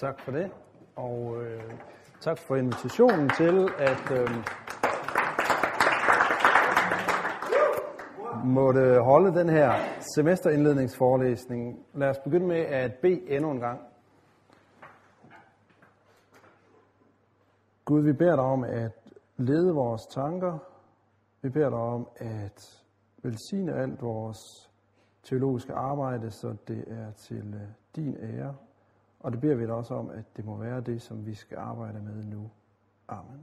Tak for det, og øh, tak for invitationen til at øh, måtte holde den her semesterindledningsforelæsning. Lad os begynde med at bede endnu en gang. Gud, vi beder dig om at lede vores tanker. Vi beder dig om at velsigne alt vores teologiske arbejde, så det er til øh, din ære. Og det beder vi dig også om, at det må være det, som vi skal arbejde med nu. Amen.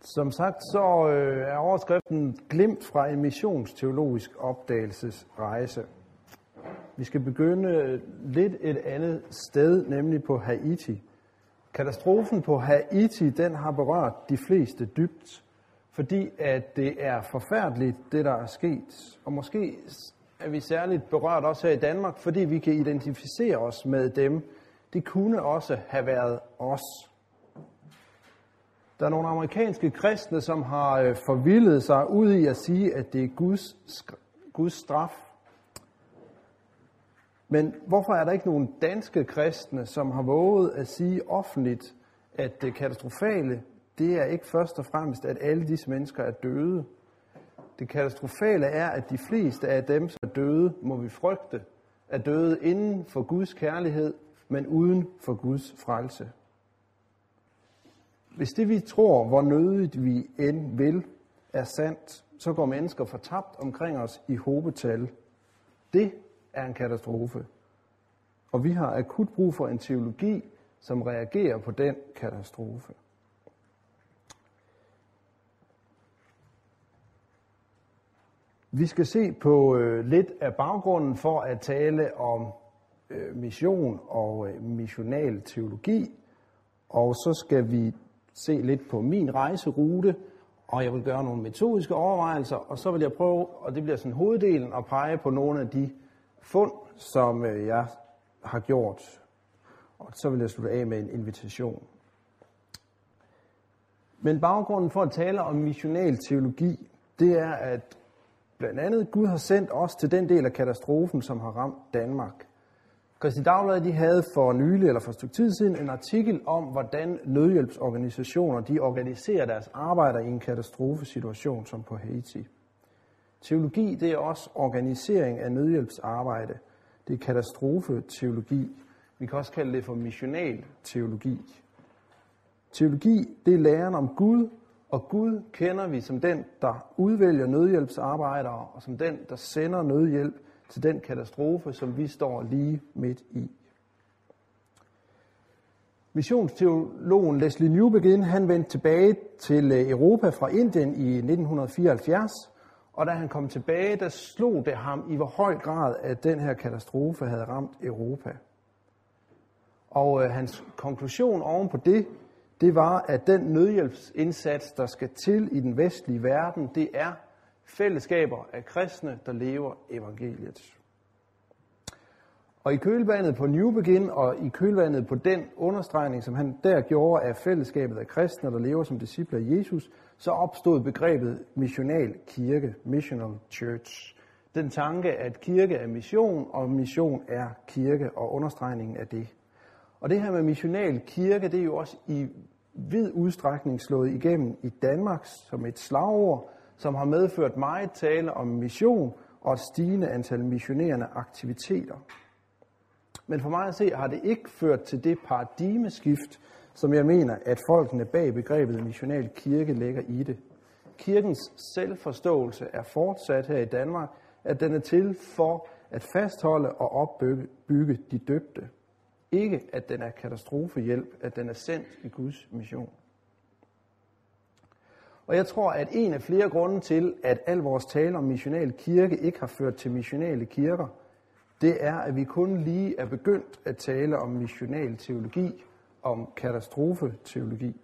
Som sagt, så øh, er overskriften glimt fra en missionsteologisk opdagelsesrejse. Vi skal begynde lidt et andet sted, nemlig på Haiti. Katastrofen på Haiti, den har berørt de fleste dybt, fordi at det er forfærdeligt, det der er sket. Og måske er vi særligt berørt også her i Danmark, fordi vi kan identificere os med dem. Det kunne også have været os. Der er nogle amerikanske kristne, som har øh, forvildet sig ud i at sige, at det er Guds, Guds straf. Men hvorfor er der ikke nogen danske kristne, som har våget at sige offentligt, at det katastrofale, det er ikke først og fremmest, at alle disse mennesker er døde. Det katastrofale er, at de fleste af dem, som er døde, må vi frygte, er døde inden for Guds kærlighed, men uden for Guds frelse. Hvis det vi tror, hvor nødigt vi end vil, er sandt, så går mennesker fortabt omkring os i hobetal. Det er en katastrofe. Og vi har akut brug for en teologi, som reagerer på den katastrofe. Vi skal se på øh, lidt af baggrunden for at tale om øh, mission og øh, missional teologi. Og så skal vi se lidt på min rejserute, og jeg vil gøre nogle metodiske overvejelser, og så vil jeg prøve, og det bliver sådan hoveddelen, at pege på nogle af de fund, som øh, jeg har gjort. Og så vil jeg slutte af med en invitation. Men baggrunden for at tale om missional teologi, det er, at blandt andet Gud har sendt os til den del af katastrofen, som har ramt Danmark. Kristi Dagblad de havde for nylig, eller for et stykke tid siden, en artikel om, hvordan nødhjælpsorganisationer de organiserer deres arbejder i en katastrofesituation som på Haiti. Teologi det er også organisering af nødhjælpsarbejde. Det er katastrofeteologi. Vi kan også kalde det for missional teologi. Teologi det er læren om Gud, og Gud kender vi som den, der udvælger nødhjælpsarbejdere, og som den, der sender nødhjælp til den katastrofe, som vi står lige midt i. Missionsteologen Leslie Newbegin, han vendte tilbage til øh, Europa fra Indien i 1974, og da han kom tilbage, der slog det ham i hvor høj grad, at den her katastrofe havde ramt Europa. Og øh, hans konklusion oven på det, det var, at den nødhjælpsindsats, der skal til i den vestlige verden, det er fællesskaber af kristne, der lever evangeliet. Og i kølvandet på New Begin og i kølvandet på den understregning, som han der gjorde af fællesskabet af kristne, der lever som disciple af Jesus, så opstod begrebet missional kirke, missional church. Den tanke, at kirke er mission, og mission er kirke, og understregningen af det. Og det her med missional kirke, det er jo også i vid udstrækning slået igennem i Danmark som et slagord, som har medført meget tale om mission og et stigende antal missionerende aktiviteter. Men for mig at se har det ikke ført til det paradigmeskift, som jeg mener, at folkene bag begrebet missional kirke lægger i det. Kirkens selvforståelse er fortsat her i Danmark, at den er til for at fastholde og opbygge de døbte. Ikke at den er katastrofehjælp, at den er sendt i Guds mission. Og jeg tror, at en af flere grunde til, at al vores tale om missional kirke ikke har ført til missionale kirker, det er, at vi kun lige er begyndt at tale om missional teologi, om katastrofeteologi.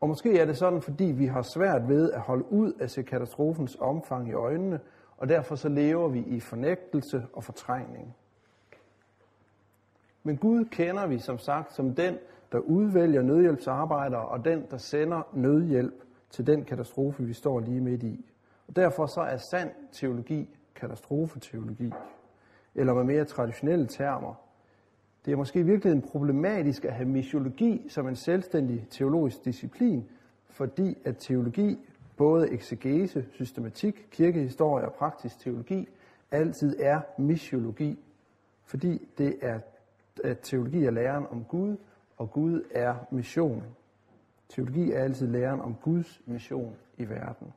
Og måske er det sådan, fordi vi har svært ved at holde ud at se katastrofens omfang i øjnene, og derfor så lever vi i fornægtelse og fortrængning. Men Gud kender vi som sagt som den, der udvælger nødhjælpsarbejdere, og den, der sender nødhjælp til den katastrofe, vi står lige midt i. Og derfor så er sand teologi katastrofeteologi, eller med mere traditionelle termer. Det er måske virkelig en problematisk at have missiologi som en selvstændig teologisk disciplin, fordi at teologi, både eksegese, systematik, kirkehistorie og praktisk teologi, altid er missiologi, fordi det er at teologi er læren om Gud, og Gud er mission. Teologi er altid læren om Guds mission i verden.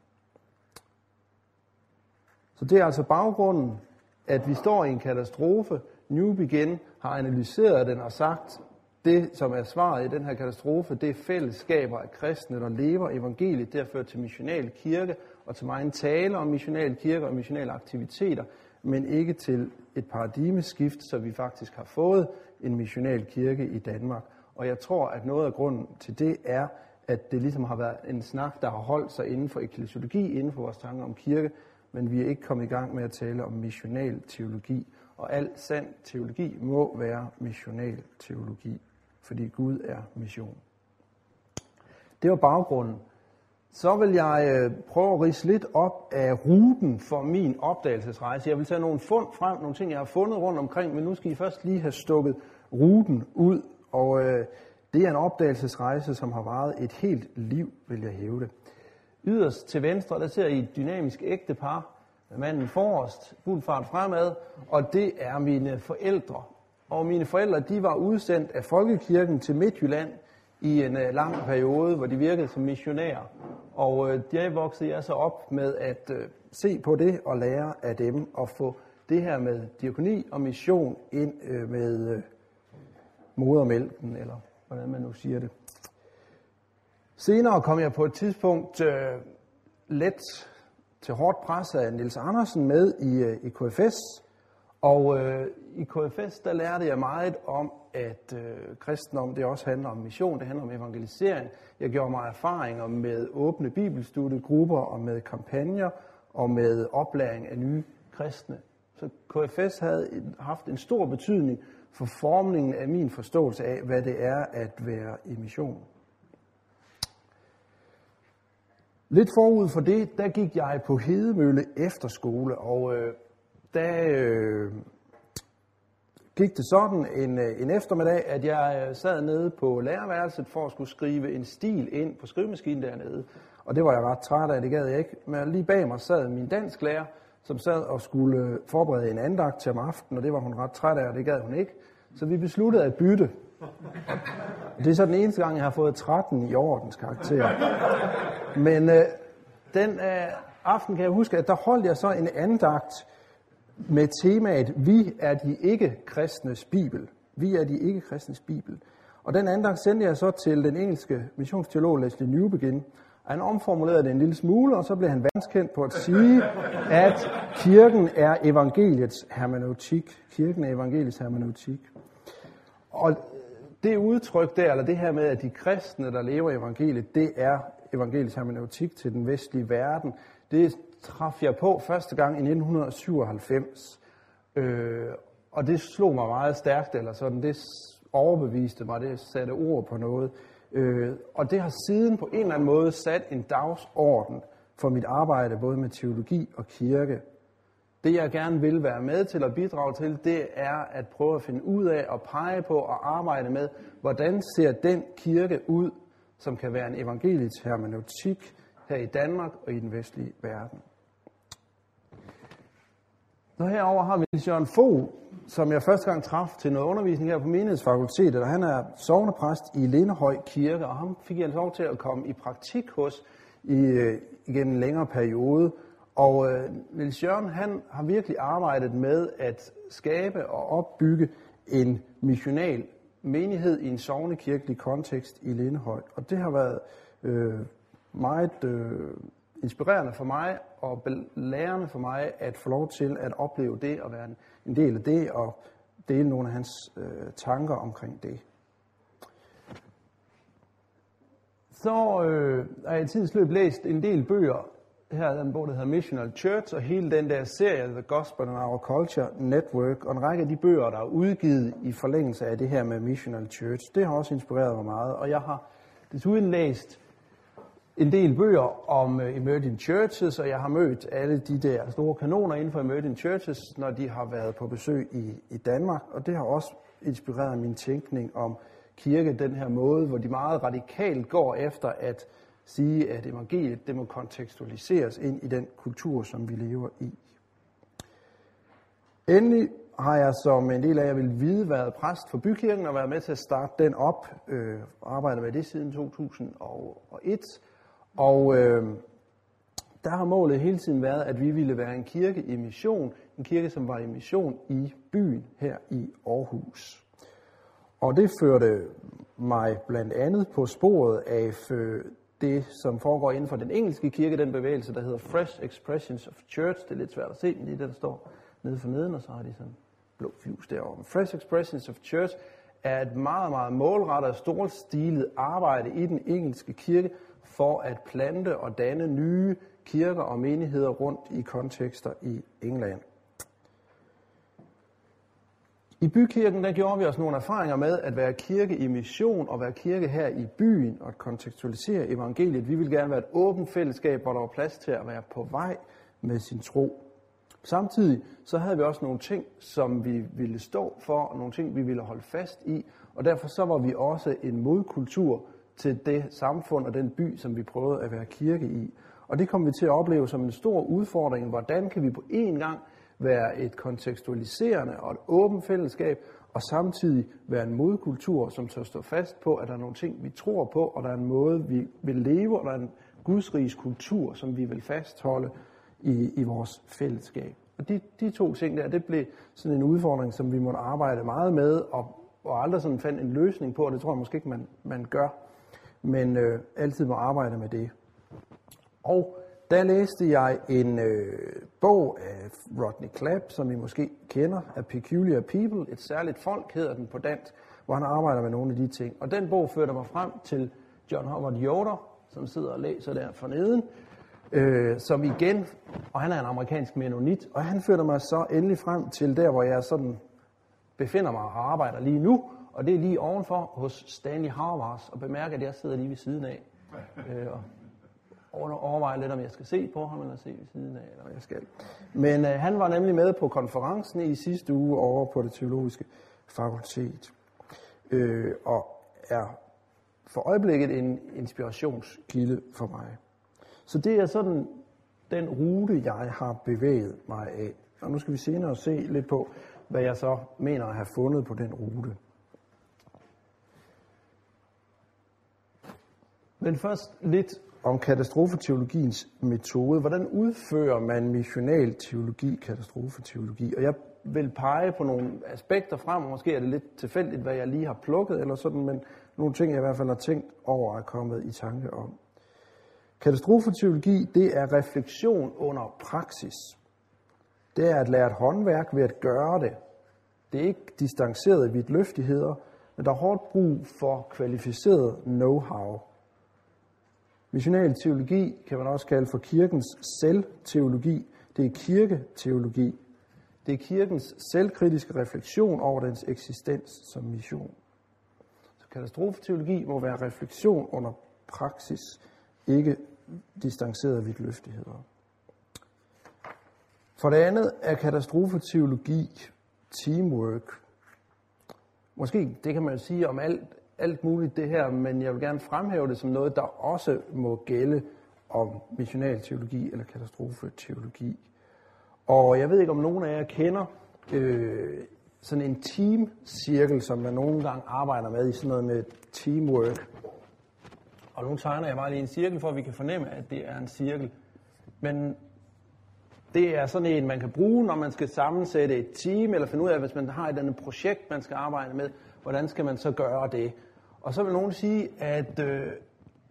Så det er altså baggrunden, at vi står i en katastrofe. New Begin har analyseret den og sagt, det som er svaret i den her katastrofe, det er fællesskaber af kristne, der lever evangeliet. Det har ført til missional kirke og til mig en tale om missional kirke og missionale aktiviteter, men ikke til et paradigmeskift, så vi faktisk har fået en missional kirke i Danmark. Og jeg tror, at noget af grunden til det er, at det ligesom har været en snak, der har holdt sig inden for eklesiologi, inden for vores tanker om kirke, men vi er ikke kommet i gang med at tale om missional teologi. Og al sand teologi må være missional teologi, fordi Gud er mission. Det var baggrunden. Så vil jeg øh, prøve at rise lidt op af ruten for min opdagelsesrejse. Jeg vil tage nogle fund frem, nogle ting, jeg har fundet rundt omkring, men nu skal I først lige have stukket ruten ud. Og øh, det er en opdagelsesrejse, som har varet et helt liv, vil jeg hæve det. Yderst til venstre, der ser I et dynamisk ægtepar. Manden forrest, fuld fart fremad, og det er mine forældre. Og mine forældre, de var udsendt af Folkekirken til Midtjylland i en øh, lang periode, hvor de virkede som missionærer. Og øh, der voksede jeg så altså op med at øh, se på det og lære af dem og få det her med diakoni og mission ind øh, med øh, modermælken, eller hvordan man nu siger det. Senere kom jeg på et tidspunkt øh, let til hårdt pres af Nils Andersen med i, øh, i KFS, og øh, i KFS, der lærte jeg meget om, at øh, kristendom, det også handler om mission, det handler om evangelisering. Jeg gjorde mig erfaringer med åbne bibelstudiegrupper og med kampagner og med oplæring af nye kristne. Så KFS havde haft en stor betydning for formningen af min forståelse af, hvad det er at være i mission. Lidt forud for det, der gik jeg på Hedemølle Efterskole, og øh, der øh, gik det sådan en, øh, en eftermiddag, at jeg øh, sad nede på lærerværelset for at skulle skrive en stil ind på skrivemaskinen dernede. Og det var jeg ret træt af, det gad jeg ikke. Men lige bag mig sad min dansk lærer, som sad og skulle øh, forberede en andagt til om aftenen, og det var hun ret træt af, og det gad hun ikke. Så vi besluttede at bytte. Og det er så den eneste gang, jeg har fået 13 i ordens karakter. Men øh, den øh, aften kan jeg huske, at der holdt jeg så en andagt med temaet, vi er de ikke-kristnes bibel. Vi er de ikke-kristnes bibel. Og den anden dag sendte jeg så til den engelske missionsteolog Leslie Newbegin. Han omformulerede det en lille smule, og så blev han vandskendt på at sige, at kirken er evangeliets hermeneutik. Kirken er evangeliets hermeneutik. Og det udtryk der, eller det her med, at de kristne, der lever evangeliet, det er evangeliets hermeneutik til den vestlige verden, det traf jeg på første gang i 1997. Øh, og det slog mig meget stærkt, eller sådan, det overbeviste mig, det satte ord på noget. Øh, og det har siden på en eller anden måde sat en dagsorden for mit arbejde, både med teologi og kirke. Det jeg gerne vil være med til at bidrage til, det er at prøve at finde ud af og pege på og arbejde med, hvordan ser den kirke ud, som kan være en evangelisk hermeneutik her i Danmark og i den vestlige verden. Så herover har vi Jørgen Fogh, som jeg første gang traf til noget undervisning her på menighedsfakultetet, og han er sovnepræst i Lindehøj Kirke, og ham fik jeg altså lov til at komme i praktik hos i, øh, en længere periode. Og øh, Niels Jørgen, han har virkelig arbejdet med at skabe og opbygge en missional menighed i en sovnekirkelig kontekst i Lindehøj. Og det har været øh, meget øh, inspirerende for mig og lærende for mig at få lov til at opleve det og være en del af det og dele nogle af hans øh, tanker omkring det. Så øh, har jeg i tidens løb læst en del bøger. Her er den bog, der hedder Missional Church, og hele den der serie, The Gospel and Our Culture Network, og en række af de bøger, der er udgivet i forlængelse af det her med Missional Church, det har også inspireret mig meget. Og jeg har desuden læst en del bøger om øh, emerging churches, og jeg har mødt alle de der store kanoner inden for emerging churches, når de har været på besøg i, i Danmark, og det har også inspireret min tænkning om kirke, den her måde, hvor de meget radikalt går efter at sige, at evangeliet det må kontekstualiseres ind i den kultur, som vi lever i. Endelig har jeg som en del af jer vil vide været præst for bykirken og været med til at starte den op. Øh, arbejdet med det siden 2001. Og øh, der har målet hele tiden været, at vi ville være en kirke i mission. En kirke, som var i mission i byen her i Aarhus. Og det førte mig blandt andet på sporet af øh, det, som foregår inden for den engelske kirke, den bevægelse, der hedder Fresh Expressions of Church. Det er lidt svært at se, lige der står nede for neden, og så har de sådan blå fuse derovre. Fresh Expressions of Church er et meget, meget målrettet og storstilet arbejde i den engelske kirke for at plante og danne nye kirker og menigheder rundt i kontekster i England. I bykirken der gjorde vi os nogle erfaringer med at være kirke i mission og være kirke her i byen og at kontekstualisere evangeliet. Vi vil gerne være et åbent fællesskab, hvor der var plads til at være på vej med sin tro. Samtidig så havde vi også nogle ting, som vi ville stå for, og nogle ting, vi ville holde fast i, og derfor så var vi også en modkultur til det samfund og den by, som vi prøvede at være kirke i. Og det kom vi til at opleve som en stor udfordring. Hvordan kan vi på én gang være et kontekstualiserende og et åbent fællesskab, og samtidig være en modkultur, som tør stå fast på, at der er nogle ting, vi tror på, og der er en måde, vi vil leve, og der er en gudsrigs kultur, som vi vil fastholde i, i vores fællesskab. Og de, de to ting der, det blev sådan en udfordring, som vi måtte arbejde meget med, og, og aldrig sådan fandt en løsning på, og det tror jeg måske ikke, man, man gør, men øh, altid må arbejde med det. Og der læste jeg en øh, bog af Rodney Clapp, som I måske kender, af Peculiar People, et særligt folk hedder den på dansk, hvor han arbejder med nogle af de ting. Og den bog førte mig frem til John Howard Yoder, som sidder og læser der for neden, øh, som igen, og han er en amerikansk menonit, og han førte mig så endelig frem til der, hvor jeg sådan befinder mig og arbejder lige nu, og det er lige ovenfor hos Stanley Harvars, og bemærk, at jeg sidder lige ved siden af. Øh, og overvejer lidt, om jeg skal se på ham, eller se ved siden af, eller hvad jeg skal. Men øh, han var nemlig med på konferencen i sidste uge over på det teologiske fakultet, øh, og er for øjeblikket en inspirationskilde for mig. Så det er sådan den rute, jeg har bevæget mig af. Og nu skal vi senere se lidt på, hvad jeg så mener at have fundet på den rute. Men først lidt om katastrofeteologiens metode. Hvordan udfører man missional teologi, katastrofeteologi? Og jeg vil pege på nogle aspekter frem, og måske er det lidt tilfældigt, hvad jeg lige har plukket, eller sådan, men nogle ting, jeg i hvert fald har tænkt over, er kommet i tanke om. Katastrofeteologi, det er refleksion under praksis. Det er at lære et håndværk ved at gøre det. Det er ikke distancerede vidtløftigheder, men der er hårdt brug for kvalificeret know-how. Missional teologi kan man også kalde for kirkens selvteologi. Det er kirketeologi. Det er kirkens selvkritiske refleksion over dens eksistens som mission. Så katastrofeteologi må være refleksion under praksis, ikke distancerede vidtløftigheder. For det andet er katastrofeteologi teamwork. Måske, det kan man sige om alt, alt muligt det her, men jeg vil gerne fremhæve det som noget, der også må gælde om missionalteologi eller katastrofeteologi. Og jeg ved ikke, om nogen af jer kender øh, sådan en teamcirkel, som man nogle gange arbejder med i sådan noget med teamwork. Og nu tegner jeg bare lige en cirkel, for at vi kan fornemme, at det er en cirkel. Men det er sådan en, man kan bruge, når man skal sammensætte et team, eller finde ud af, hvis man har et andet projekt, man skal arbejde med, hvordan skal man så gøre det? Og så vil nogen sige, at øh,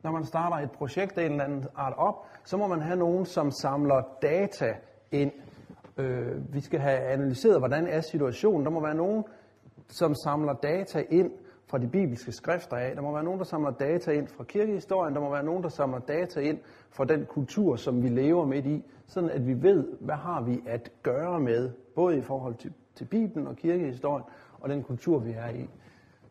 når man starter et projekt af en eller anden art op, så må man have nogen, som samler data ind. Øh, vi skal have analyseret, hvordan er situationen. Der må være nogen, som samler data ind fra de bibelske skrifter af. Der må være nogen, der samler data ind fra kirkehistorien. Der må være nogen, der samler data ind fra den kultur, som vi lever midt i. Sådan at vi ved, hvad har vi at gøre med, både i forhold til, til Bibelen og kirkehistorien, og den kultur, vi er i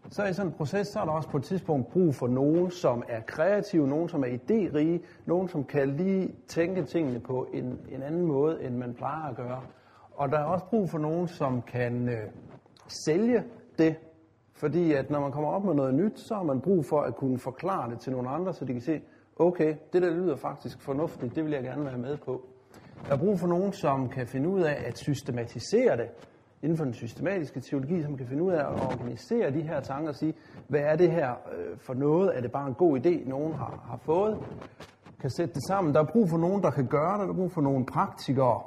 så i sådan en proces, så er der også på et tidspunkt brug for nogen, som er kreative, nogen, som er idérige, nogen, som kan lige tænke tingene på en, en anden måde, end man plejer at gøre. Og der er også brug for nogen, som kan øh, sælge det, fordi at når man kommer op med noget nyt, så har man brug for at kunne forklare det til nogle andre, så de kan se, okay, det der lyder faktisk fornuftigt, det vil jeg gerne være med på. Der er brug for nogen, som kan finde ud af at systematisere det inden for den systematiske teologi, som kan finde ud af at organisere de her tanker og sige, hvad er det her øh, for noget? Er det bare en god idé, nogen har, har fået? Kan sætte det sammen. Der er brug for nogen, der kan gøre det. Der er brug for nogle praktikere.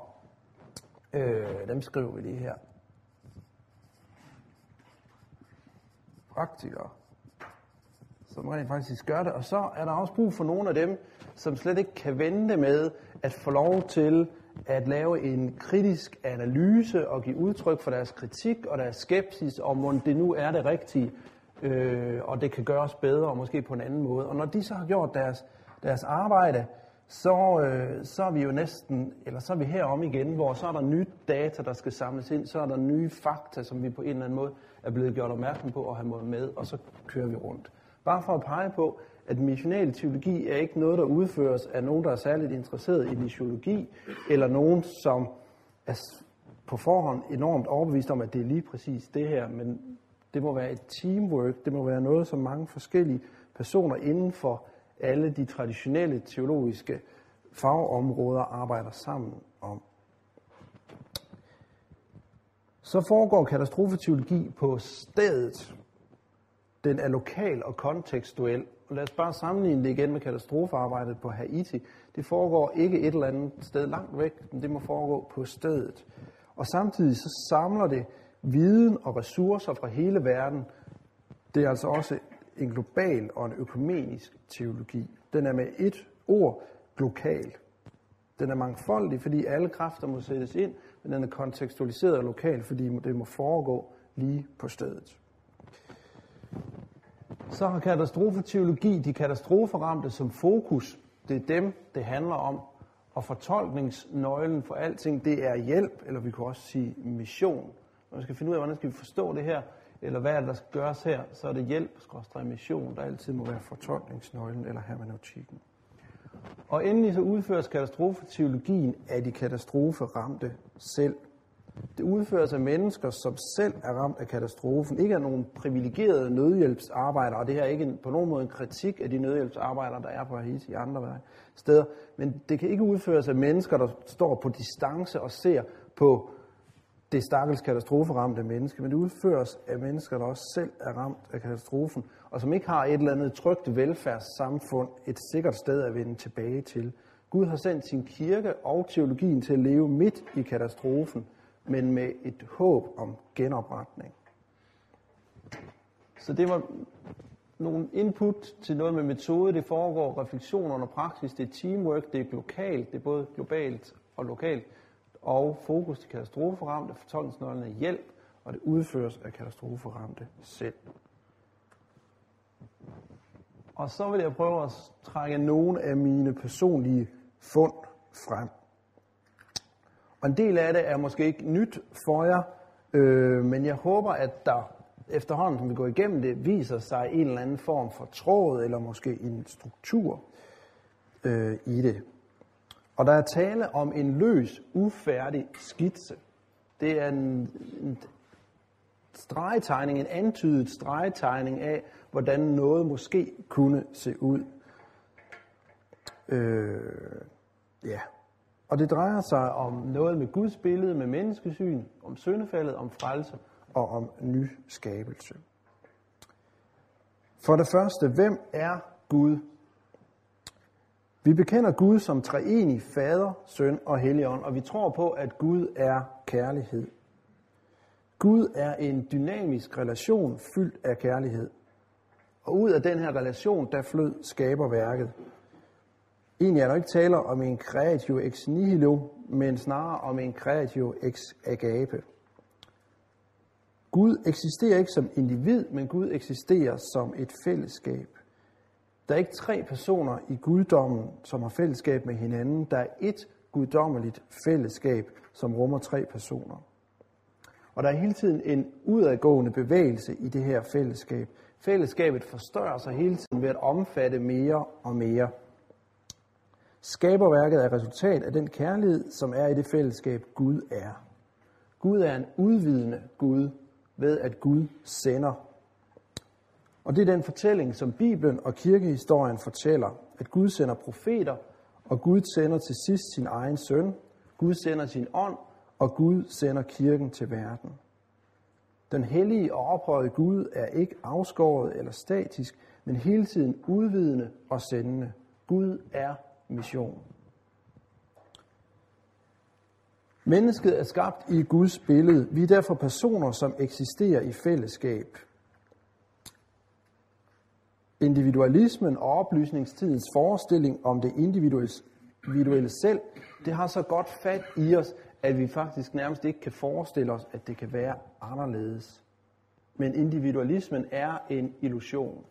Øh, dem skriver vi lige her. Praktikere som rent faktisk gør det. Og så er der også brug for nogle af dem, som slet ikke kan vente med at få lov til at lave en kritisk analyse og give udtryk for deres kritik og deres skepsis om, om det nu er det rigtige, øh, og det kan gøres bedre og måske på en anden måde. Og når de så har gjort deres, deres arbejde, så, øh, så er vi jo næsten, eller så er vi herom igen, hvor så er der nye data, der skal samles ind, så er der nye fakta, som vi på en eller anden måde er blevet gjort opmærksom på at have med, og så kører vi rundt. Bare for at pege på, at missional teologi er ikke noget, der udføres af nogen, der er særligt interesseret i missiologi, eller nogen, som er på forhånd enormt overbevist om, at det er lige præcis det her, men det må være et teamwork, det må være noget, som mange forskellige personer inden for alle de traditionelle teologiske fagområder arbejder sammen om. Så foregår katastrofeteologi på stedet, den er lokal og kontekstuel. Og lad os bare sammenligne det igen med katastrofearbejdet på Haiti. Det foregår ikke et eller andet sted langt væk, men det må foregå på stedet. Og samtidig så samler det viden og ressourcer fra hele verden. Det er altså også en global og en økumenisk teologi. Den er med et ord global. Den er mangfoldig, fordi alle kræfter må sættes ind, men den er kontekstualiseret og lokal, fordi det må foregå lige på stedet så har katastrofeteologi de katastroferamte som fokus. Det er dem, det handler om. Og fortolkningsnøglen for alting, det er hjælp, eller vi kan også sige mission. Når vi skal finde ud af, hvordan skal vi forstå det her, eller hvad er det, der skal gøres her, så er det hjælp, skråstrej mission, der altid må være fortolkningsnøglen eller hermeneutikken. Og endelig så udføres katastrofeteologien af de katastroferamte selv. Det udføres af mennesker, som selv er ramt af katastrofen. Ikke af nogen privilegerede nødhjælpsarbejdere, og det her er ikke på nogen måde en kritik af de nødhjælpsarbejdere, der er på Haiti i andre steder. Men det kan ikke udføres af mennesker, der står på distance og ser på det stakkels katastroferamte menneske, men det udføres af mennesker, der også selv er ramt af katastrofen, og som ikke har et eller andet trygt velfærdssamfund, et sikkert sted at vende tilbage til. Gud har sendt sin kirke og teologien til at leve midt i katastrofen, men med et håb om genopretning. Så det var nogle input til noget med metode. Det foregår refleksion under praksis. Det er teamwork. Det er lokalt. Det er både globalt og lokalt. Og fokus til katastroferamte, fortolkningsnøglerne hjælp, og det udføres af katastroferamte selv. Og så vil jeg prøve at trække nogle af mine personlige fund frem. Og en del af det er måske ikke nyt for jer, øh, men jeg håber, at der efterhånden, som vi går igennem det, viser sig en eller anden form for tråd, eller måske en struktur øh, i det. Og der er tale om en løs, ufærdig skitse. Det er en, en stregtegning, en antydet stregtegning af, hvordan noget måske kunne se ud. Øh, ja. Og det drejer sig om noget med Guds billede, med menneskesyn, om syndefaldet, om frelse og om nyskabelse. For det første, hvem er Gud? Vi bekender Gud som treenig fader, søn og helligånd, og vi tror på, at Gud er kærlighed. Gud er en dynamisk relation fyldt af kærlighed. Og ud af den her relation, der flød skaberværket. Egentlig er der ikke tale om en creatio ex nihilo, men snarere om en creatio ex agape. Gud eksisterer ikke som individ, men Gud eksisterer som et fællesskab. Der er ikke tre personer i guddommen, som har fællesskab med hinanden. Der er et guddommeligt fællesskab, som rummer tre personer. Og der er hele tiden en udadgående bevægelse i det her fællesskab. Fællesskabet forstørrer sig hele tiden ved at omfatte mere og mere. Skaberværket er resultat af den kærlighed, som er i det fællesskab, Gud er. Gud er en udvidende Gud, ved at Gud sender. Og det er den fortælling, som Bibelen og kirkehistorien fortæller, at Gud sender profeter, og Gud sender til sidst sin egen søn. Gud sender sin ånd, og Gud sender kirken til verden. Den hellige og ophøjede Gud er ikke afskåret eller statisk, men hele tiden udvidende og sendende. Gud er mission. Mennesket er skabt i Guds billede. Vi er derfor personer, som eksisterer i fællesskab. Individualismen og oplysningstidens forestilling om det individuelle selv, det har så godt fat i os, at vi faktisk nærmest ikke kan forestille os, at det kan være anderledes. Men individualismen er en illusion.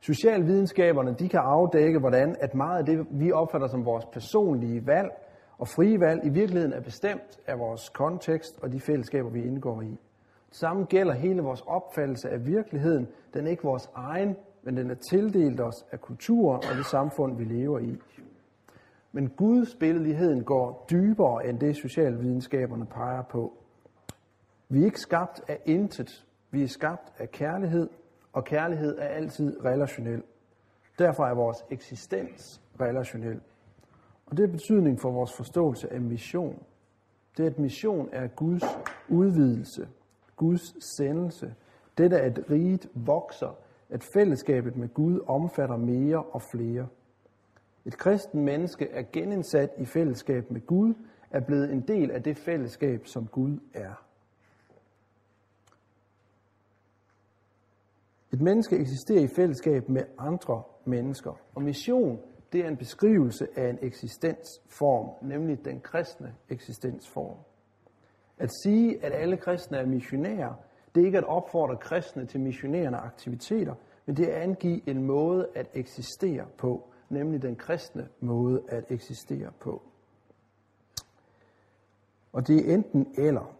Socialvidenskaberne de kan afdække, hvordan at meget af det, vi opfatter som vores personlige valg og frie valg, i virkeligheden er bestemt af vores kontekst og de fællesskaber, vi indgår i. Det samme gælder hele vores opfattelse af virkeligheden. Den er ikke vores egen, men den er tildelt os af kulturen og det samfund, vi lever i. Men Guds billedligheden går dybere end det, socialvidenskaberne peger på. Vi er ikke skabt af intet. Vi er skabt af kærlighed, og kærlighed er altid relationel. Derfor er vores eksistens relationel. Og det er betydning for vores forståelse af mission. Det er, at mission er Guds udvidelse, Guds sendelse. Dette at riget vokser, at fællesskabet med Gud omfatter mere og flere. Et kristen menneske er genindsat i fællesskab med Gud, er blevet en del af det fællesskab, som Gud er. Et menneske eksisterer i fællesskab med andre mennesker, og mission det er en beskrivelse af en eksistensform, nemlig den kristne eksistensform. At sige, at alle kristne er missionærer, det er ikke at opfordre kristne til missionerende aktiviteter, men det er at angive en måde at eksistere på, nemlig den kristne måde at eksistere på. Og det er enten eller.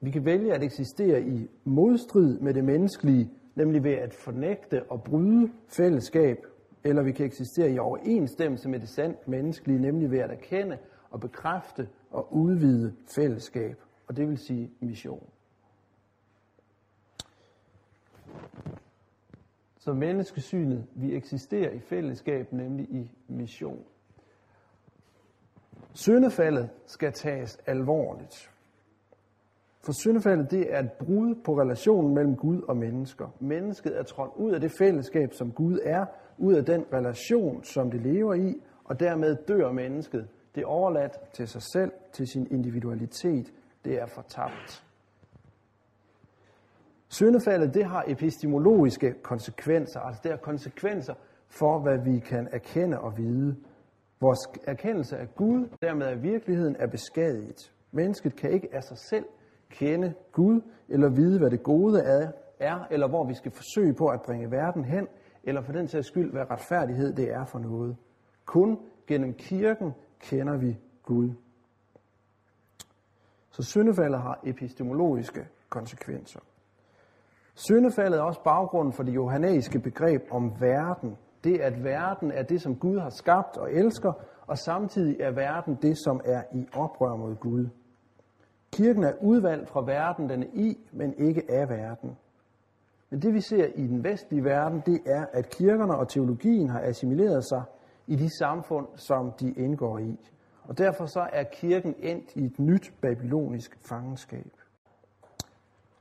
Vi kan vælge at eksistere i modstrid med det menneskelige, nemlig ved at fornægte og bryde fællesskab, eller vi kan eksistere i overensstemmelse med det sandt menneskelige, nemlig ved at erkende og bekræfte og udvide fællesskab, og det vil sige mission. Så menneskesynet, vi eksisterer i fællesskab, nemlig i mission. Syndefaldet skal tages alvorligt. For syndefaldet, det er et brud på relationen mellem Gud og mennesker. Mennesket er trådt ud af det fællesskab, som Gud er, ud af den relation, som det lever i, og dermed dør mennesket. Det er overladt til sig selv, til sin individualitet. Det er fortabt. Syndefaldet, det har epistemologiske konsekvenser, altså det har konsekvenser for, hvad vi kan erkende og vide. Vores erkendelse af Gud, dermed af virkeligheden, er beskadiget. Mennesket kan ikke af sig selv kende Gud, eller vide, hvad det gode er, er, eller hvor vi skal forsøge på at bringe verden hen, eller for den sags skyld, hvad retfærdighed det er for noget. Kun gennem kirken kender vi Gud. Så syndefaldet har epistemologiske konsekvenser. Syndefaldet er også baggrunden for det johannæiske begreb om verden. Det, at verden er det, som Gud har skabt og elsker, og samtidig er verden det, som er i oprør mod Gud. Kirken er udvalgt fra verden, den er i, men ikke af verden. Men det vi ser i den vestlige verden, det er, at kirkerne og teologien har assimileret sig i de samfund, som de indgår i. Og derfor så er kirken endt i et nyt babylonisk fangenskab.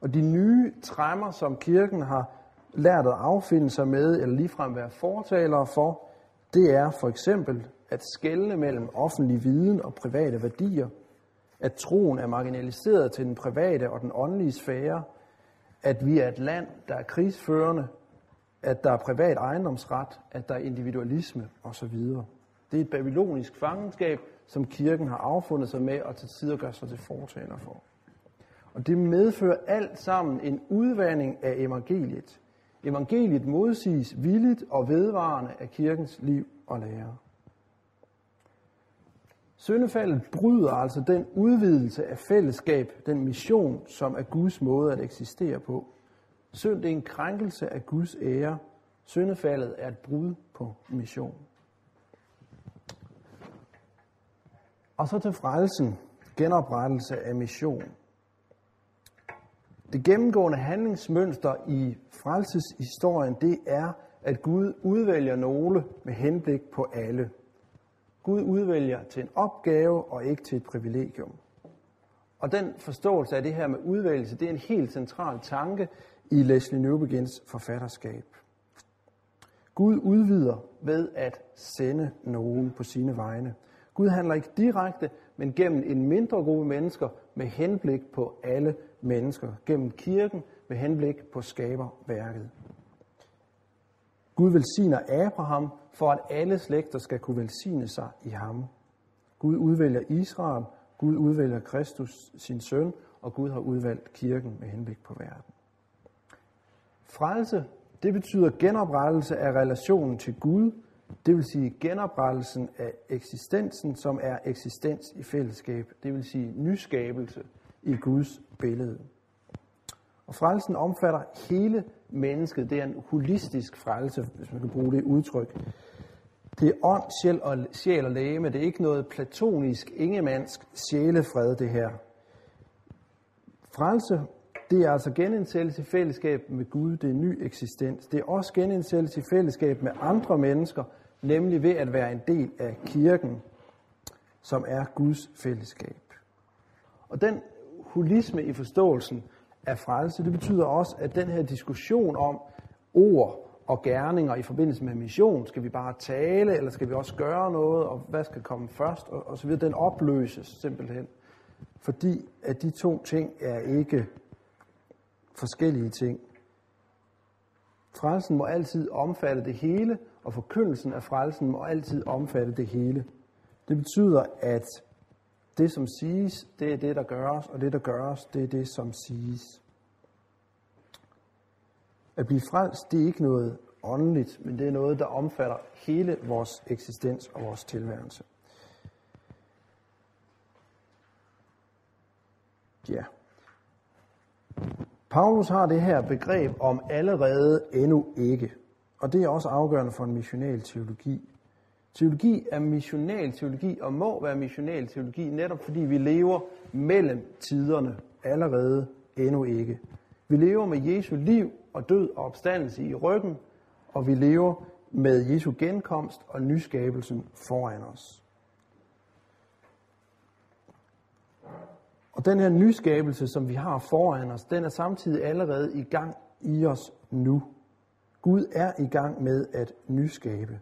Og de nye træmmer, som kirken har lært at affinde sig med, eller ligefrem være fortalere for, det er for eksempel at skelne mellem offentlig viden og private værdier, at troen er marginaliseret til den private og den åndelige sfære, at vi er et land, der er krigsførende, at der er privat ejendomsret, at der er individualisme osv. Det er et babylonisk fangenskab, som kirken har affundet sig med og til tider gør sig til fortaler for. Og det medfører alt sammen en udvandring af evangeliet. Evangeliet modsiges villigt og vedvarende af kirkens liv og lære. Syndefaldet bryder altså den udvidelse af fællesskab, den mission, som er Guds måde at eksistere på. Synd er en krænkelse af Guds ære. Syndefaldet er et brud på mission. Og så til frelsen, genoprettelse af mission. Det gennemgående handlingsmønster i frelseshistorien, det er, at Gud udvælger nogle med henblik på alle. Gud udvælger til en opgave og ikke til et privilegium. Og den forståelse af det her med udvælgelse, det er en helt central tanke i Leslie Newbegins forfatterskab. Gud udvider ved at sende nogen på sine vegne. Gud handler ikke direkte, men gennem en mindre gruppe mennesker med henblik på alle mennesker. Gennem kirken med henblik på skaberværket. Gud velsigner Abraham, for at alle slægter skal kunne velsigne sig i ham. Gud udvælger Israel, Gud udvælger Kristus, sin søn, og Gud har udvalgt kirken med henblik på verden. Frelse, det betyder genoprettelse af relationen til Gud, det vil sige genoprettelsen af eksistensen, som er eksistens i fællesskab, det vil sige nyskabelse i Guds billede. Og frelsen omfatter hele mennesket. Det er en holistisk frelse, hvis man kan bruge det udtryk. Det er ånd, sjæl og, sjæl og læme. Det er ikke noget platonisk, ingemandsk sjælefred, det her. Frelse, det er altså genindsættelse i fællesskab med Gud. Det er ny eksistens. Det er også genindsættelse i fællesskab med andre mennesker, nemlig ved at være en del af kirken, som er Guds fællesskab. Og den holisme i forståelsen af frelse, det betyder også, at den her diskussion om ord og gerninger i forbindelse med mission, skal vi bare tale, eller skal vi også gøre noget, og hvad skal komme først, og, og så videre, den opløses simpelthen. Fordi at de to ting er ikke forskellige ting. Frelsen må altid omfatte det hele, og forkyndelsen af frelsen må altid omfatte det hele. Det betyder, at det, som siges, det er det, der gøres, og det, der gøres, det er det, som siges. At blive frelst, det er ikke noget åndeligt, men det er noget, der omfatter hele vores eksistens og vores tilværelse. Ja. Paulus har det her begreb om allerede endnu ikke. Og det er også afgørende for en missional teologi. Teologi er missional teologi og må være missional teologi, netop fordi vi lever mellem tiderne allerede endnu ikke. Vi lever med Jesu liv og død og opstandelse i ryggen, og vi lever med Jesu genkomst og nyskabelsen foran os. Og den her nyskabelse, som vi har foran os, den er samtidig allerede i gang i os nu. Gud er i gang med at nyskabe.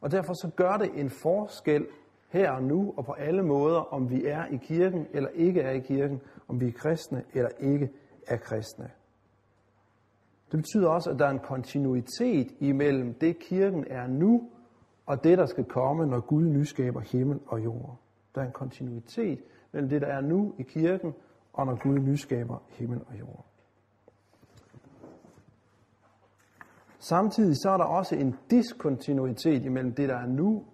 Og derfor så gør det en forskel her og nu og på alle måder, om vi er i kirken eller ikke er i kirken, om vi er kristne eller ikke er kristne. Det betyder også, at der er en kontinuitet imellem det, kirken er nu, og det, der skal komme, når Gud nyskaber himmel og jord. Der er en kontinuitet mellem det, der er nu i kirken, og når Gud nyskaber himmel og jord. Samtidig så er der også en diskontinuitet imellem det, der er nu,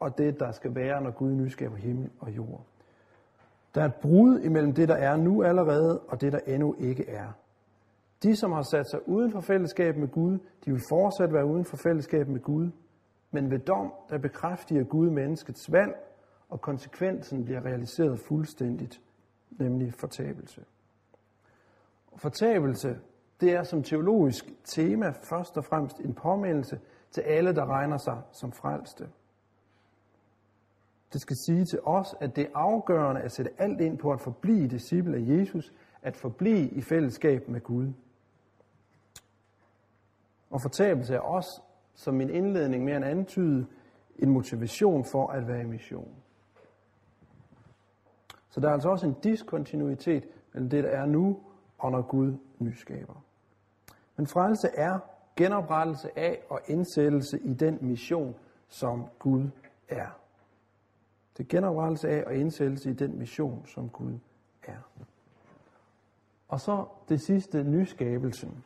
og det, der skal være, når Gud nyskaber himmel og jord. Der er et brud imellem det, der er nu allerede, og det, der endnu ikke er. De, som har sat sig uden for fællesskab med Gud, de vil fortsat være uden for fællesskab med Gud. Men ved dom, der bekræfter Gud menneskets valg, og konsekvensen bliver realiseret fuldstændigt, nemlig fortabelse. Og fortabelse, det er som teologisk tema først og fremmest en påmindelse til alle, der regner sig som frelste. Det skal sige til os, at det er afgørende at sætte alt ind på at forblive disciple af Jesus, at forblive i fællesskab med Gud. Og fortabelse er også, som min indledning mere end antyde, en motivation for at være i mission. Så der er altså også en diskontinuitet mellem det, der er nu, og når Gud nyskaber. Men frelse er genoprettelse af og indsættelse i den mission, som Gud er. Det er genoprettelse af og indsættelse i den mission, som Gud er. Og så det sidste, nyskabelsen.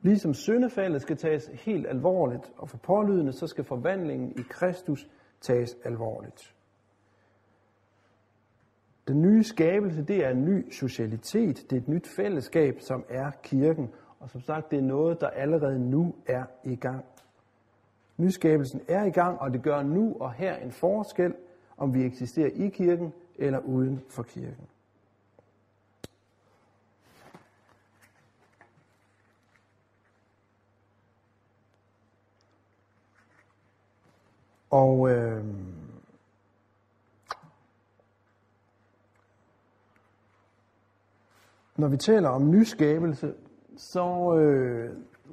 Ligesom syndefaldet skal tages helt alvorligt og for pålydende, så skal forvandlingen i Kristus tages alvorligt. Den nye skabelse, det er en ny socialitet, det er et nyt fællesskab, som er kirken. Og som sagt, det er noget, der allerede nu er i gang. Nyskabelsen er i gang, og det gør nu og her en forskel, om vi eksisterer i kirken eller uden for kirken. Og øh, når vi taler om nyskabelse, så øh,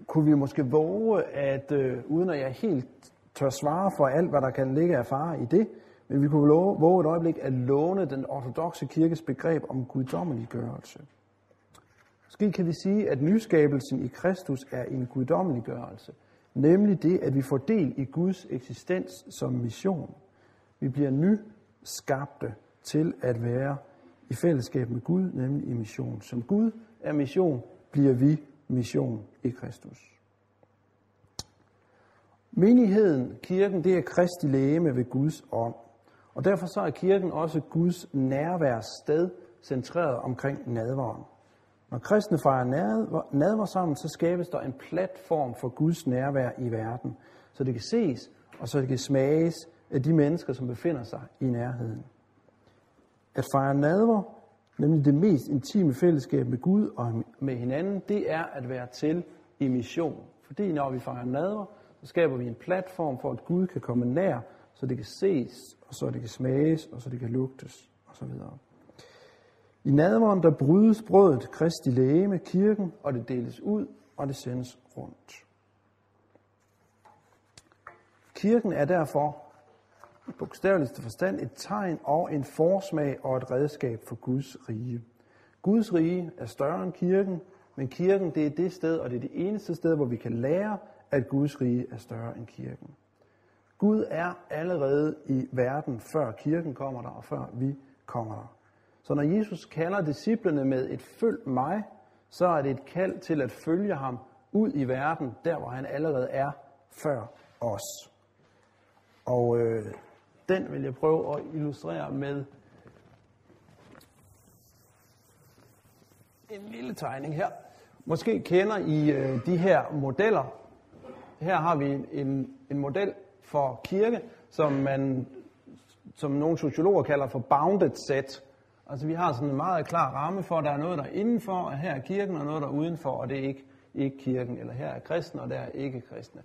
kunne vi måske våge, at øh, uden at jeg helt tør svare for alt, hvad der kan ligge af fare i det, men vi kunne love, våge et øjeblik at låne den ortodoxe kirkes begreb om guddommeliggørelse. Måske kan vi sige, at nyskabelsen i Kristus er en guddommeliggørelse, nemlig det, at vi får del i Guds eksistens som mission. Vi bliver nyskabte til at være i fællesskab med Gud, nemlig i mission. Som Gud er mission, bliver vi mission i Kristus. Menigheden, kirken, det er Kristi lægeme ved Guds ånd. Og derfor så er kirken også Guds nærværssted, centreret omkring nadveren. Når kristne fejrer nadver sammen, så skabes der en platform for Guds nærvær i verden, så det kan ses, og så det kan smages af de mennesker, som befinder sig i nærheden. At fejre nadver, nemlig det mest intime fællesskab med Gud og med hinanden, det er at være til i mission. Fordi når vi fejrer nadver, så skaber vi en platform for, at Gud kan komme nær, så det kan ses, og så det kan smages, og så det kan lugtes, osv. I nadveren, der brydes brødet Kristi læge med kirken, og det deles ud, og det sendes rundt. Kirken er derfor i bogstaveligste forstand et tegn og en forsmag og et redskab for Guds rige. Guds rige er større end kirken, men kirken det er det sted, og det er det eneste sted, hvor vi kan lære, at Guds rige er større end kirken. Gud er allerede i verden, før kirken kommer der, og før vi kommer der. Så når Jesus kalder disciplene med et følg mig, så er det et kald til at følge ham ud i verden, der hvor han allerede er før os. Og øh, den vil jeg prøve at illustrere med en lille tegning her. Måske kender I øh, de her modeller. Her har vi en, en model for kirke, som man som nogle sociologer kalder for bounded set. Altså vi har sådan en meget klar ramme for, at der er noget, der er indenfor, og her er kirken, og noget, der er udenfor, og det er ikke, ikke kirken. Eller her er kristne, og der er ikke kristne.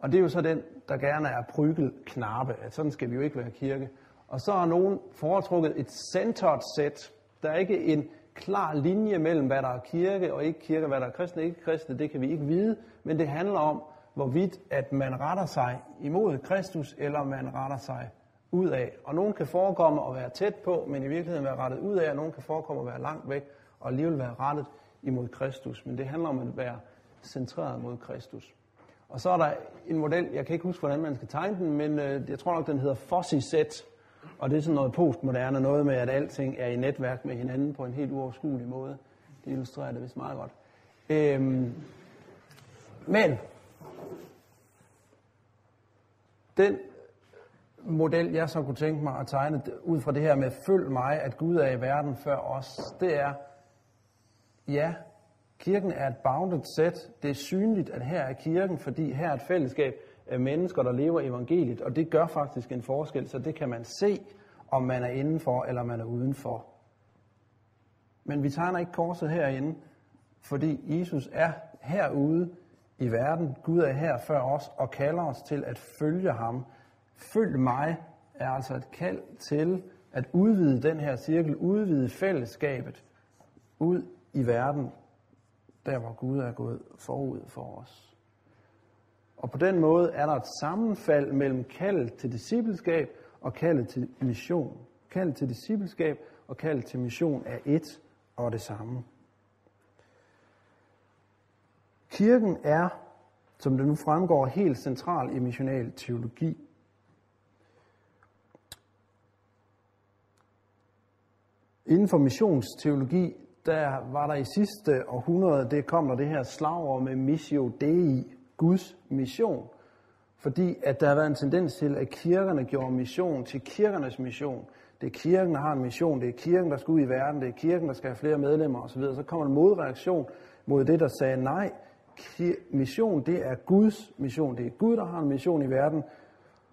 Og det er jo så den, der gerne er prykel knappe, at sådan skal vi jo ikke være kirke. Og så har nogen foretrukket et centered set. Der er ikke en klar linje mellem, hvad der er kirke og ikke kirke, hvad der er kristne og ikke kristne, det kan vi ikke vide, men det handler om, hvorvidt at man retter sig imod Kristus, eller man retter sig ud af. Og nogen kan forekomme at være tæt på, men i virkeligheden være rettet ud af, og nogen kan forekomme at være langt væk, og alligevel være rettet imod Kristus. Men det handler om at være centreret mod Kristus. Og så er der en model, jeg kan ikke huske, hvordan man skal tegne den, men øh, jeg tror nok, den hedder Fossi Set. Og det er sådan noget postmoderne, noget med, at alting er i netværk med hinanden på en helt uoverskuelig måde. Det illustrerer det vist meget godt. Øhm, men den model, jeg så kunne tænke mig at tegne ud fra det her med følg mig, at Gud er i verden før os, det er, ja, kirken er et bounded set. Det er synligt, at her er kirken, fordi her er et fællesskab af mennesker, der lever evangeliet, og det gør faktisk en forskel, så det kan man se, om man er indenfor eller man er udenfor. Men vi tegner ikke korset herinde, fordi Jesus er herude i verden. Gud er her før os og kalder os til at følge ham. Følg mig er altså et kald til at udvide den her cirkel, udvide fællesskabet ud i verden, der hvor Gud er gået forud for os. Og på den måde er der et sammenfald mellem kaldet til discipleskab og kaldet til mission. Kaldet til discipleskab og kaldet til mission er et og det samme. Kirken er, som det nu fremgår, helt central i missional teologi. Inden for missionsteologi, der var der i sidste århundrede, det kom der det her slagord med missio dei, Guds mission. Fordi at der har været en tendens til, at kirkerne gjorde mission til kirkernes mission. Det er kirken, der har en mission. Det er kirken, der skal ud i verden. Det er kirken, der skal have flere medlemmer osv. Så kommer en modreaktion mod det, der sagde nej. Mission, det er Guds mission. Det er Gud, der har en mission i verden,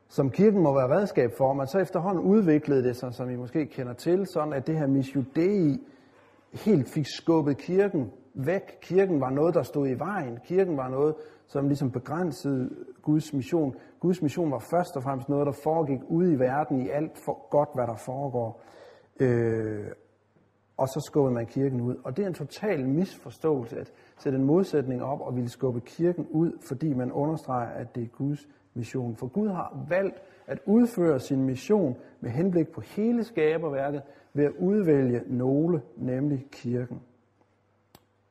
som kirken må være redskab for. Man så efterhånden udviklede det sig, som I måske kender til, sådan at det her missio Dei helt fik skubbet kirken væk. Kirken var noget, der stod i vejen. Kirken var noget, som ligesom begrænsede Guds mission. Guds mission var først og fremmest noget, der foregik ude i verden i alt for godt, hvad der foregår. Øh, og så skubbede man kirken ud. Og det er en total misforståelse at sætte en modsætning op og ville skubbe kirken ud, fordi man understreger, at det er Guds mission. For Gud har valgt at udføre sin mission med henblik på hele skaberværket ved at udvælge nogle, nemlig kirken.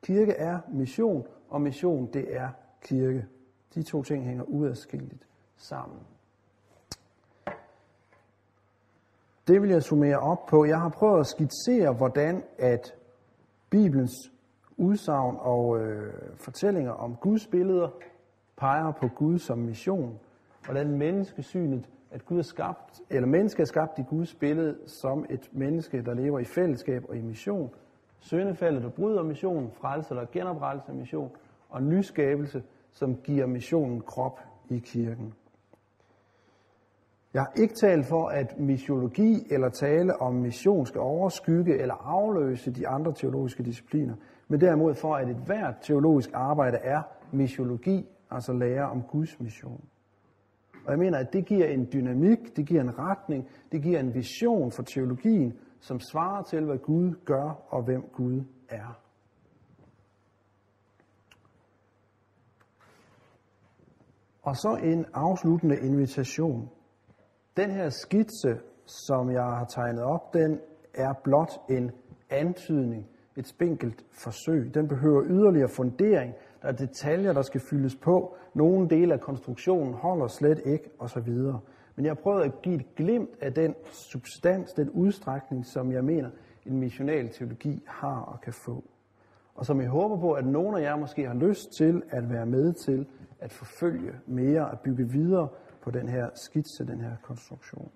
Kirke er mission, og mission det er kirke. De to ting hænger uadskilleligt sammen. Det vil jeg summere op på. Jeg har prøvet at skitsere, hvordan at Bibelens udsagn og øh, fortællinger om Guds billeder peger på Gud som mission. Hvordan menneskesynet, at Gud er skabt, eller mennesket er skabt i Guds billede som et menneske, der lever i fællesskab og i mission. Søndefaldet, der bryder missionen, frelse eller genoprettelse af mission, og nyskabelse, som giver missionen krop i kirken. Jeg har ikke talt for, at missiologi eller tale om mission skal overskygge eller afløse de andre teologiske discipliner, men derimod for, at et hvert teologisk arbejde er missiologi, altså lære om Guds mission. Og jeg mener, at det giver en dynamik, det giver en retning, det giver en vision for teologien, som svarer til, hvad Gud gør og hvem Gud er. Og så en afsluttende invitation. Den her skitse, som jeg har tegnet op, den er blot en antydning, et spinkelt forsøg. Den behøver yderligere fundering. Der er detaljer, der skal fyldes på. Nogle dele af konstruktionen holder slet ikke, osv. Men jeg har prøvet at give et glimt af den substans, den udstrækning, som jeg mener, en missional teologi har og kan få. Og som jeg håber på, at nogle af jer måske har lyst til at være med til at forfølge mere, at bygge videre på den her skitse, den her konstruktion.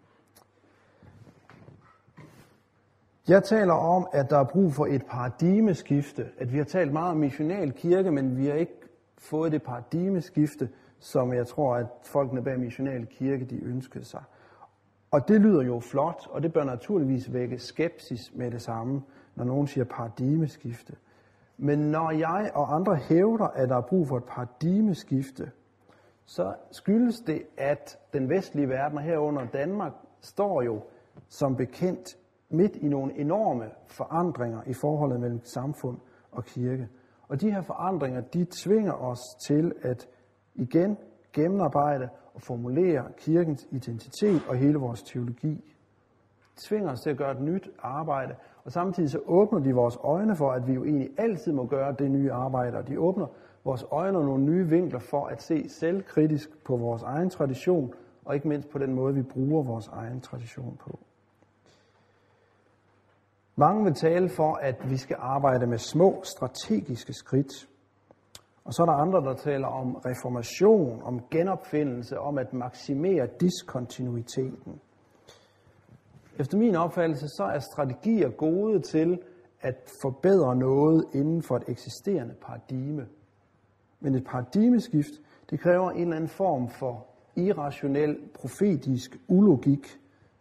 Jeg taler om, at der er brug for et paradigmeskifte. At vi har talt meget om missional kirke, men vi har ikke fået det paradigmeskifte, som jeg tror, at folkene bag missional kirke, de ønskede sig. Og det lyder jo flot, og det bør naturligvis vække skepsis med det samme, når nogen siger paradigmeskifte. Men når jeg og andre hævder, at der er brug for et paradigmeskifte, så skyldes det, at den vestlige verden, og herunder Danmark, står jo som bekendt midt i nogle enorme forandringer i forholdet mellem samfund og kirke. Og de her forandringer, de tvinger os til at igen gennemarbejde og formulere kirkens identitet og hele vores teologi. De tvinger os til at gøre et nyt arbejde, og samtidig så åbner de vores øjne for, at vi jo egentlig altid må gøre det nye arbejde, og de åbner vores øjne og nogle nye vinkler for at se selvkritisk på vores egen tradition, og ikke mindst på den måde, vi bruger vores egen tradition på. Mange vil tale for, at vi skal arbejde med små strategiske skridt. Og så er der andre, der taler om reformation, om genopfindelse, om at maksimere diskontinuiteten. Efter min opfattelse, så er strategier gode til at forbedre noget inden for et eksisterende paradigme. Men et paradigmeskift, det kræver en eller anden form for irrationel, profetisk ulogik,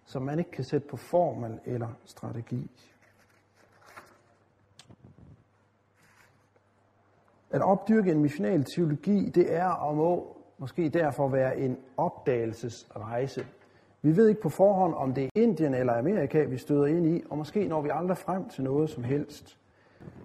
som man ikke kan sætte på formel eller strategi. At opdyrke en missional teologi, det er og må måske derfor være en opdagelsesrejse. Vi ved ikke på forhånd, om det er Indien eller Amerika, vi støder ind i, og måske når vi aldrig frem til noget som helst.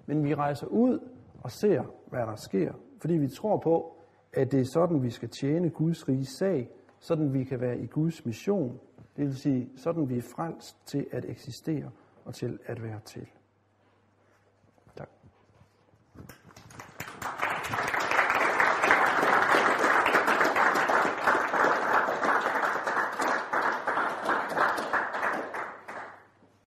Men vi rejser ud og ser, hvad der sker, fordi vi tror på, at det er sådan, vi skal tjene Guds rige sag, sådan vi kan være i Guds mission, det vil sige, sådan vi er frelst til at eksistere og til at være til.